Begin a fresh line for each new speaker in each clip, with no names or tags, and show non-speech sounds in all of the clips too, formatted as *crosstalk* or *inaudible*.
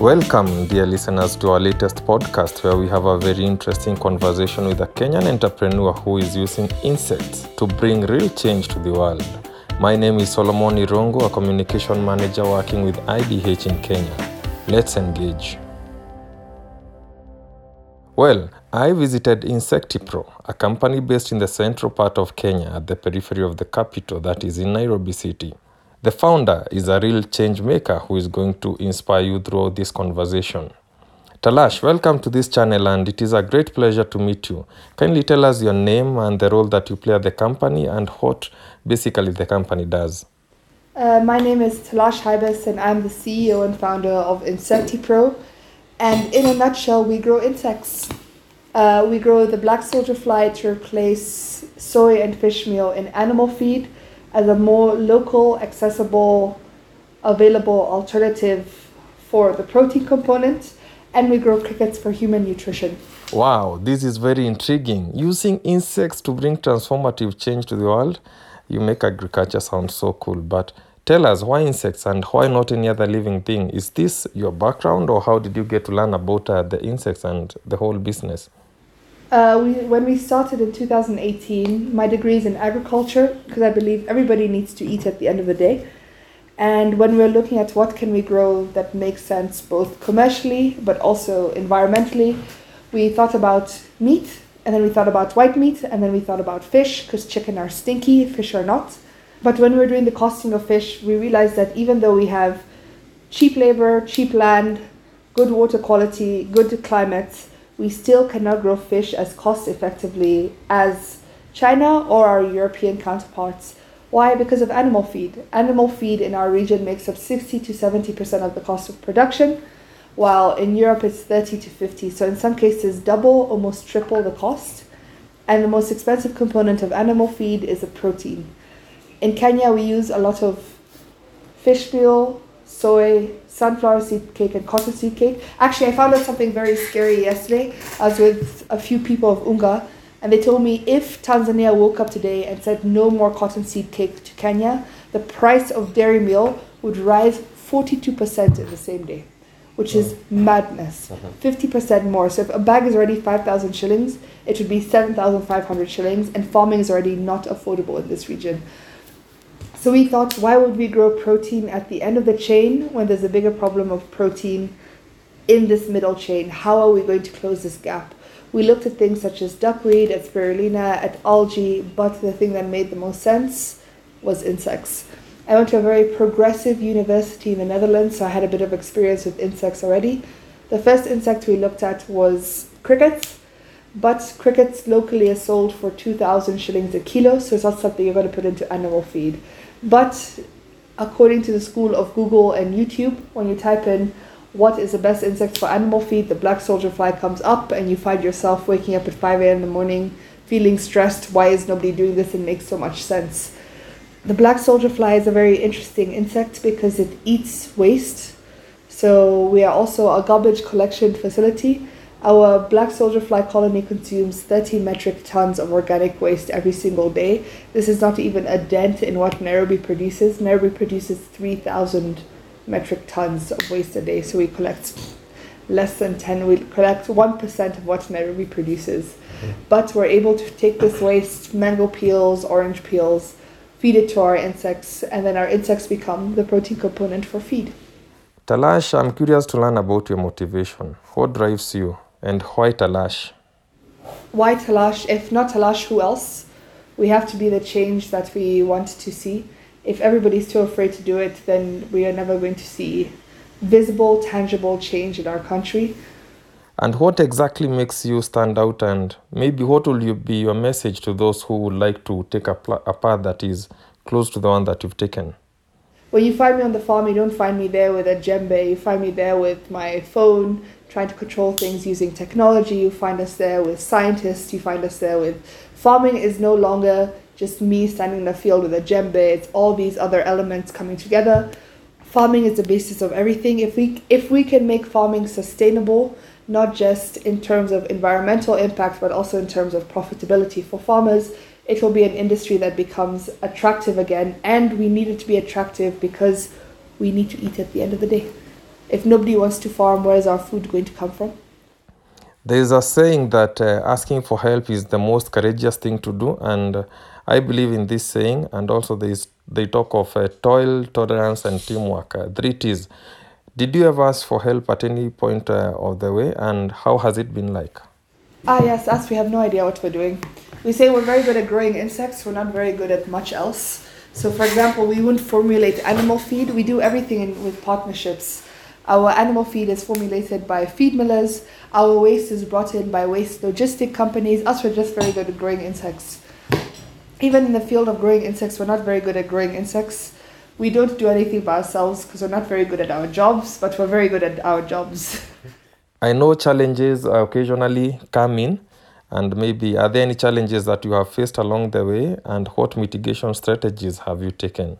Welcome, dear listeners, to our latest podcast where we have a very interesting conversation with a Kenyan entrepreneur who is using insects to bring real change to the world. My name is Solomon Irongo, a communication manager working with IDH in Kenya. Let's engage. Well, I visited Insectipro, a company based in the central part of Kenya at the periphery of the capital, that is in Nairobi City. The founder is a real change maker who is going to inspire you throughout this conversation. Talash, welcome to this channel and it is a great pleasure to meet you. Kindly tell us your name and the role that you play at the company and what basically the company does.
Uh, my name is Talash Huijbers and I'm the CEO and founder of Insectipro. And in a nutshell, we grow insects. Uh, we grow the black soldier fly to replace soy and fish meal in animal feed as a more local, accessible, available alternative for the protein component. And we grow crickets for human nutrition.
Wow, this is very intriguing. Using insects to bring transformative change to the world, you make agriculture sound so cool. But tell us why insects and why not any other living thing? Is this your background or how did you get to learn about uh, the insects and the whole business?
Uh, we, when we started in 2018, my degree is in agriculture because I believe everybody needs to eat at the end of the day. And when we're looking at what can we grow that makes sense both commercially but also environmentally, we thought about meat, and then we thought about white meat, and then we thought about fish because chicken are stinky, fish are not. But when we were doing the costing of fish, we realized that even though we have cheap labor, cheap land, good water quality, good climate, we still cannot grow fish as cost effectively as China or our European counterparts. Why? Because of animal feed. Animal feed in our region makes up 60 to 70% of the cost of production, while in Europe it's 30 to 50. So in some cases, double, almost triple the cost. And the most expensive component of animal feed is the protein. In Kenya, we use a lot of fish meal, soy, sunflower seed cake, and cotton seed cake. Actually, I found out something very scary yesterday. I was with a few people of Unga, and they told me if Tanzania woke up today and said no more cotton seed cake to Kenya, the price of dairy meal would rise 42% in the same day, which is madness. Uh-huh. 50% more. So if a bag is already 5,000 shillings, it should be 7,500 shillings, and farming is already not affordable in this region. So we thought, why would we grow protein at the end of the chain when there's a bigger problem of protein in this middle chain? How are we going to close this gap? We looked at things such as duckweed, at spirulina, at algae, but the thing that made the most sense was insects. I went to a very progressive university in the Netherlands, so I had a bit of experience with insects already. The first insect we looked at was crickets, but crickets locally are sold for 2,000 shillings a kilo, so it's not something you're going to put into animal feed. But according to the school of Google and YouTube, when you type in what is the best insect for animal feed, the black soldier fly comes up, and you find yourself waking up at 5 a.m. in the morning feeling stressed. Why is nobody doing this? It makes so much sense. The black soldier fly is a very interesting insect because it eats waste. So, we are also a garbage collection facility. Our black soldier fly colony consumes 30 metric tons of organic waste every single day. This is not even a dent in what Nairobi produces. Nairobi produces 3,000 metric tons of waste a day, so we collect less than 10, we collect 1% of what Nairobi produces. Hmm. But we're able to take this waste, mango peels, orange peels, feed it to our insects, and then our insects become the protein component for feed.
Talash, I'm curious to learn about your motivation. What drives you and why Talash?
Why Talash? If not Talash, who else? We have to be the change that we want to see. If everybody's too afraid to do it, then we are never going to see visible, tangible change in our country.
And what exactly makes you stand out? And maybe what will you be your message to those who would like to take a, pl- a path that is close to the one that you've taken?
When you find me on the farm, you don't find me there with a jembe. You find me there with my phone, trying to control things using technology. You find us there with scientists. You find us there with farming is no longer just me standing in the field with a jembe. It's all these other elements coming together. Farming is the basis of everything. If we if we can make farming sustainable, not just in terms of environmental impact, but also in terms of profitability for farmers, it will be an industry that becomes attractive again. And we need it to be attractive because we need to eat at the end of the day. If nobody wants to farm, where is our food going to come from?
There is a saying that uh, asking for help is the most courageous thing to do, and uh, I believe in this saying. And also, there is, they talk of uh, toil, tolerance, and teamwork. Uh, three T's. Did you ever ask for help at any point uh, of the way, and how has it been like?
Ah, yes, us, we have no idea what we're doing. We say we're very good at growing insects, we're not very good at much else. So, for example, we wouldn't formulate animal feed, we do everything in, with partnerships. Our animal feed is formulated by feed millers, our waste is brought in by waste logistic companies. Us, we're just very good at growing insects. Even in the field of growing insects, we're not very good at growing insects. We don't do anything by ourselves because we're not very good at our jobs, but we're very good at our jobs. *laughs*
I know challenges occasionally come in, and maybe are there any challenges that you have faced along the way, and what mitigation strategies have you taken?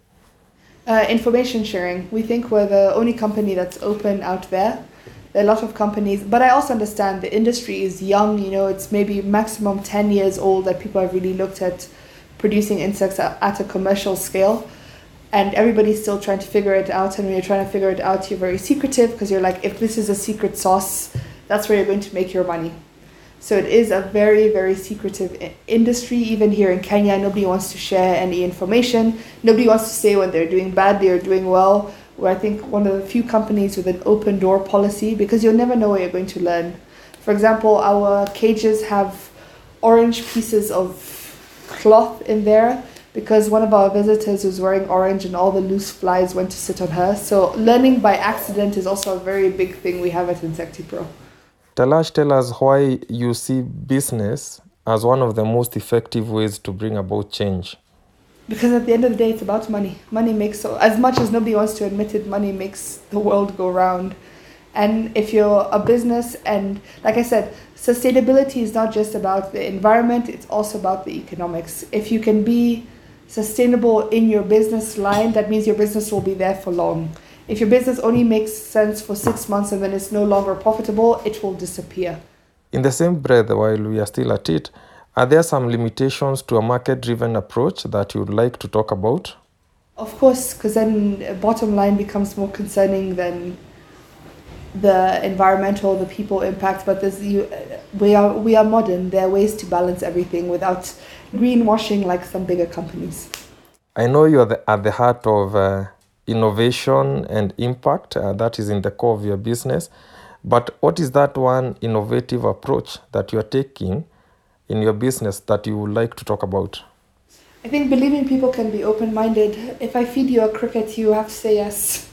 Uh, information sharing. We think we're the only company that's open out there. There are a lot of companies, but I also understand the industry is young. You know, it's maybe maximum 10 years old that people have really looked at producing insects at, at a commercial scale. And everybody's still trying to figure it out. And when you're trying to figure it out, you're very secretive because you're like, if this is a secret sauce, that's where you're going to make your money. So it is a very, very secretive industry. Even here in Kenya, nobody wants to share any information. Nobody wants to say when they're doing badly or doing well. We're, I think, one of the few companies with an open door policy because you'll never know what you're going to learn. For example, our cages have orange pieces of cloth in there because one of our visitors was wearing orange and all the loose flies went to sit on her. So learning by accident is also a very big thing we have at InsectiPro.
Talash, tell us why you see business as one of the most effective ways to bring about change.
Because at the end of the day, it's about money. Money makes as much as nobody wants to admit it. Money makes the world go round. And if you're a business, and like I said, sustainability is not just about the environment; it's also about the economics. If you can be sustainable in your business line, that means your business will be there for long. If your business only makes sense for six months and then it's no longer profitable, it will disappear.
In the same breath, while we are still at it, are there some limitations to a market driven approach that you would like to talk about?
Of course, because then uh, bottom line becomes more concerning than the environmental, the people impact. But there's you, uh, we are we are modern. There are ways to balance everything without greenwashing like some bigger companies.
I know you are the, at the heart of uh, innovation and impact, uh, that is in the core of your business. But what is that one innovative approach that you are taking in your business that you would like to talk about?
I think believing people can be open minded. If I feed you a cricket, you have to say yes.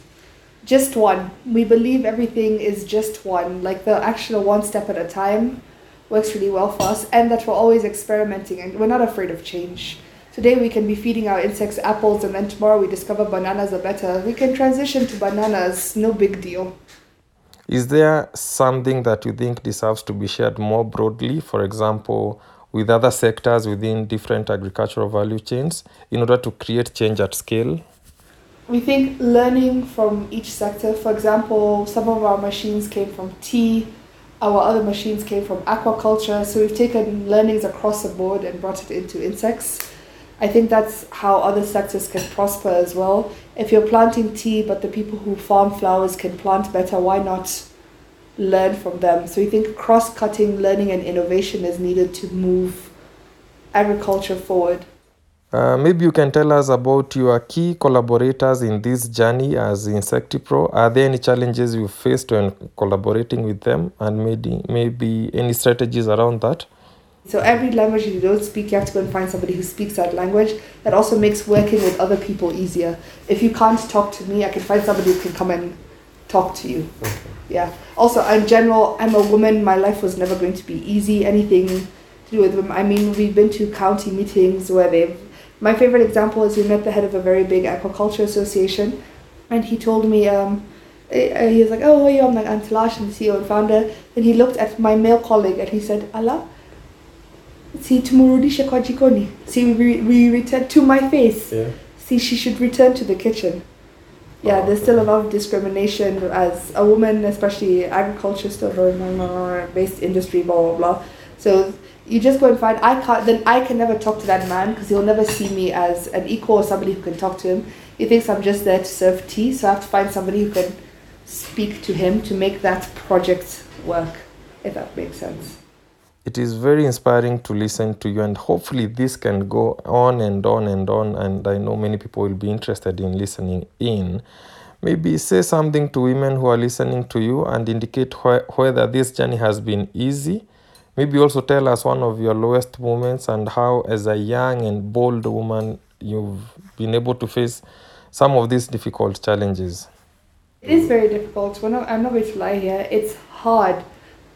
Just one. We believe everything is just one. Like the actual one step at a time works really well for us, and that we're always experimenting and we're not afraid of change. Today we can be feeding our insects apples, and then tomorrow we discover bananas are better. We can transition to bananas, no big deal.
Is there something that you think deserves to be shared more broadly, for example, with other sectors within different agricultural value chains, in order to create change at scale?
We think learning from each sector, for example, some of our machines came from tea, our other machines came from aquaculture, so we've taken learnings across the board and brought it into insects. I think that's how other sectors can prosper as well. If you're planting tea, but the people who farm flowers can plant better, why not learn from them? So we think cross cutting learning and innovation is needed to move agriculture forward.
Uh, maybe you can tell us about your key collaborators in this journey as InsectiPro. Are there any challenges you faced when collaborating with them, and maybe maybe any strategies around that?
So every language you don't speak, you have to go and find somebody who speaks that language. That also makes working with other people easier. If you can't talk to me, I can find somebody who can come and talk to you. Yeah. Also, in general, I'm a woman. My life was never going to be easy. Anything to do with women. I mean, we've been to county meetings where they've. My favorite example is we met the head of a very big aquaculture association, and he told me, um, eh, he was like, "Oh, yeah, I'm like Antalash, I'm the CEO and founder." And he looked at my male colleague and he said, "Allah." Si tumurudishe kwa jikoni si we, we return to my face.
Yeah.
see she should return to the kitchen. Yeah oh, there's still a lot of discrimination as a woman especially agriculture still very based industry blah blah blah. So you just go and find i can't then i can never talk to that man because he'll never see me as an equal or somebody who can talk to him. He thinks i'm just there to serve tea so i have to find somebody who can speak to him to make that project work, if that makes sense.
It is very inspiring to listen to you, and hopefully, this can go on and on and on. And I know many people will be interested in listening in. Maybe say something to women who are listening to you and indicate wh- whether this journey has been easy. Maybe also tell us one of your lowest moments and how, as a young and bold woman, you've been able to face some of these difficult challenges.
It is very difficult. I'm not going to lie here. It's hard.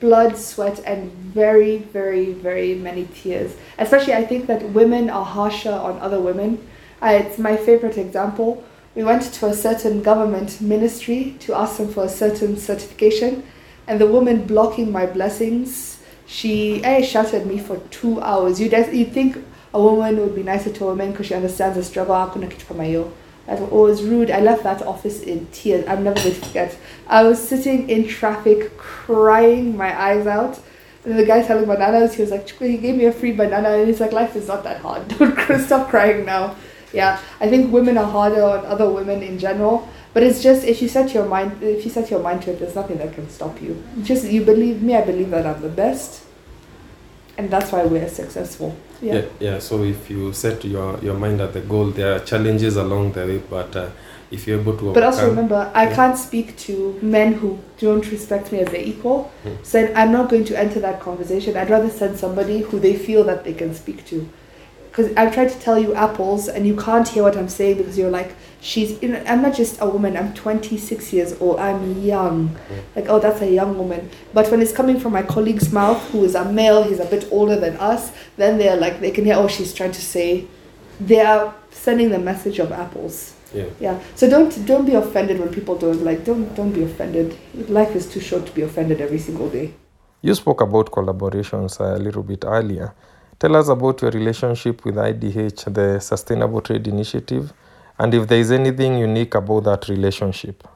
Blood, sweat, and very, very, very many tears. Especially, I think that women are harsher on other women. Uh, it's my favorite example. We went to a certain government ministry to ask them for a certain certification, and the woman blocking my blessings, she eh, shouted at me for two hours. You'd, you'd think a woman would be nicer to a woman because she understands the struggle. That was rude. I left that office in tears. I'm never going to forget. I was sitting in traffic, crying my eyes out. And the guy selling bananas, he was like, he gave me a free banana. And he's like, life is not that hard. *laughs* Don't stop crying now. Yeah, I think women are harder on other women in general. But it's just if you set your mind, if you set your mind to it, there's nothing that can stop you. Just you believe me. I believe that I'm the best, and that's why we're successful. Yeah.
yeah, yeah. So if you set your, your mind at the goal, there are challenges along the way, but uh, if you're able to
But also remember, I
Yeah.
can't speak to men who don't respect me as their equal.
Mm.
So I'm not going to enter that conversation. I'd rather send somebody who they feel that they can speak to. Because I've tried to tell you apples, and you can't hear what I'm saying because you're like, she's. You know, I'm not just a woman. I'm 26 years old. I'm young. Mm. Like, oh, that's a young woman. But when it's coming from my colleague's mouth, who is a male, he's a bit older than us, then they're like, they can hear, oh, she's trying to say. They are sending the message of apples.
yeah.
Yeah. So don't don't be offended when people don't like don't don't be offended. Life is too short to be offended every single day.
You spoke about collaborations a little bit earlier. Tell us about your relationship with IDH, the Sustainable Trade Initiative, and if there is anything unique about that relationship.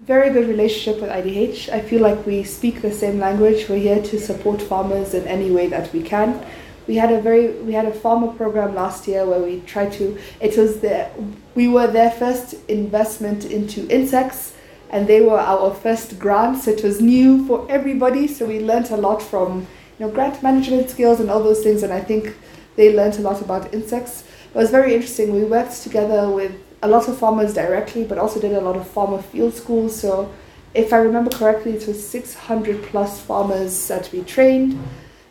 Very good relationship with IDH. I feel like we speak the same language. We're here to support farmers in any way that we can. We had a very we had a farmer program last year where we tried to it was the we were their first investment into insects and they were our first grant so it was new for everybody so we learnt a lot from you know grant management skills and all those things and I think they learnt a lot about insects. It was very interesting. We worked together with a lot of farmers directly, but also did a lot of farmer field schools. So, if I remember correctly, it was 600 plus farmers that we trained.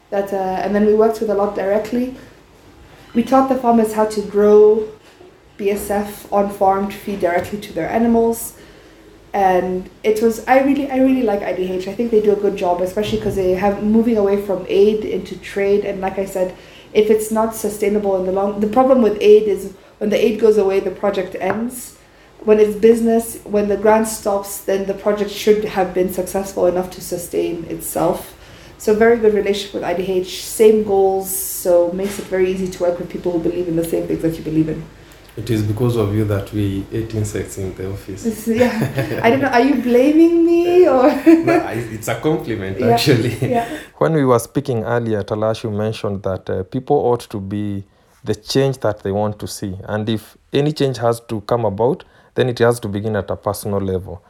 That uh, and then we worked with a lot directly. We taught the farmers how to grow BSF on farm to feed directly to their animals. And it was I really I really like IDH. I think they do a good job, especially because they have moving away from aid into trade. And like I said, if it's not sustainable in the long, the problem with aid is when the aid goes away, the project ends. When it's business, when the grant stops, then the project should have been successful enough to sustain itself. So very good relationship with IDH, same goals, so makes it very easy to work with people who believe in the same things that you believe in.
It is because of you that we ate insects in the office.
This yeah, I don't know. Are you blaming me *laughs* or?
no, it's a compliment,
Yeah.
actually.
yeah. *laughs*
When we were speaking earlier, Talash, you mentioned that uh, people ought to be the change that they want to see. And if any change has to come about, then it has to begin at a personal level.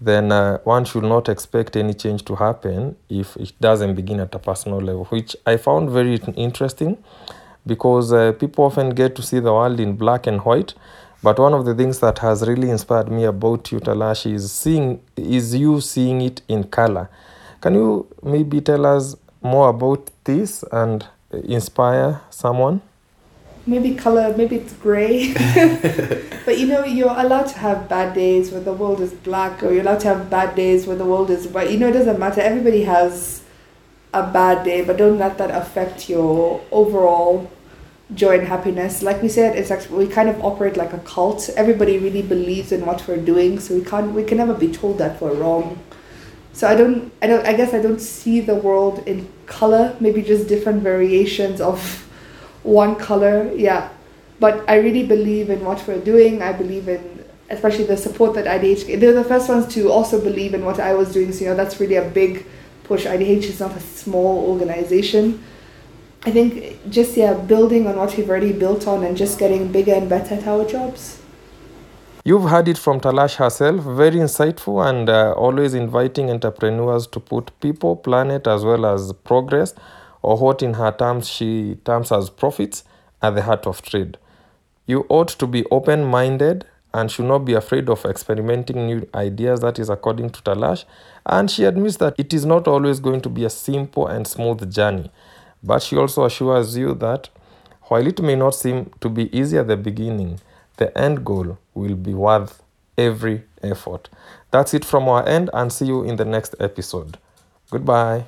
Then uh, one should not expect any change to happen if it doesn't begin at a personal level, which I found very interesting because uh, people often get to see the world in black and white. But one of the things that has really inspired me about you, Talash, is seeing is you seeing it in color. Can you maybe tell us more about this and inspire someone?
maybe color, maybe it's gray. *laughs* but you know, you're allowed to have bad days where the world is black, or you're allowed to have bad days where the world is white. You know, it doesn't matter. Everybody has a bad day, but don't let that affect your overall joy and happiness. Like we said, it's actually, we kind of operate like a cult. Everybody really believes in what we're doing, so we can't we can never be told that we're wrong. So I don't I don't I guess I don't see the world in color, maybe just different variations of *laughs* one color, yeah. But I really believe in what we're doing. I believe in especially the support that IDH. They're the first ones to also believe in what I was doing. So you know that's really a big push. IDH is not a small organization. I think just yeah, building on what we've already built on and just getting bigger and better at our jobs.
You've heard it from Talash herself, very insightful and uh, always inviting entrepreneurs to put people, planet, as well as progress, or what in her terms she terms as profits, at the heart of trade. You ought to be open minded and should not be afraid of experimenting new ideas. That is according to Talash. And she admits that it is not always going to be a simple and smooth journey. But she also assures you that while it may not seem to be easy at the beginning, the end goal will be worth every effort. That's it from our end, and see you in the next episode. Goodbye.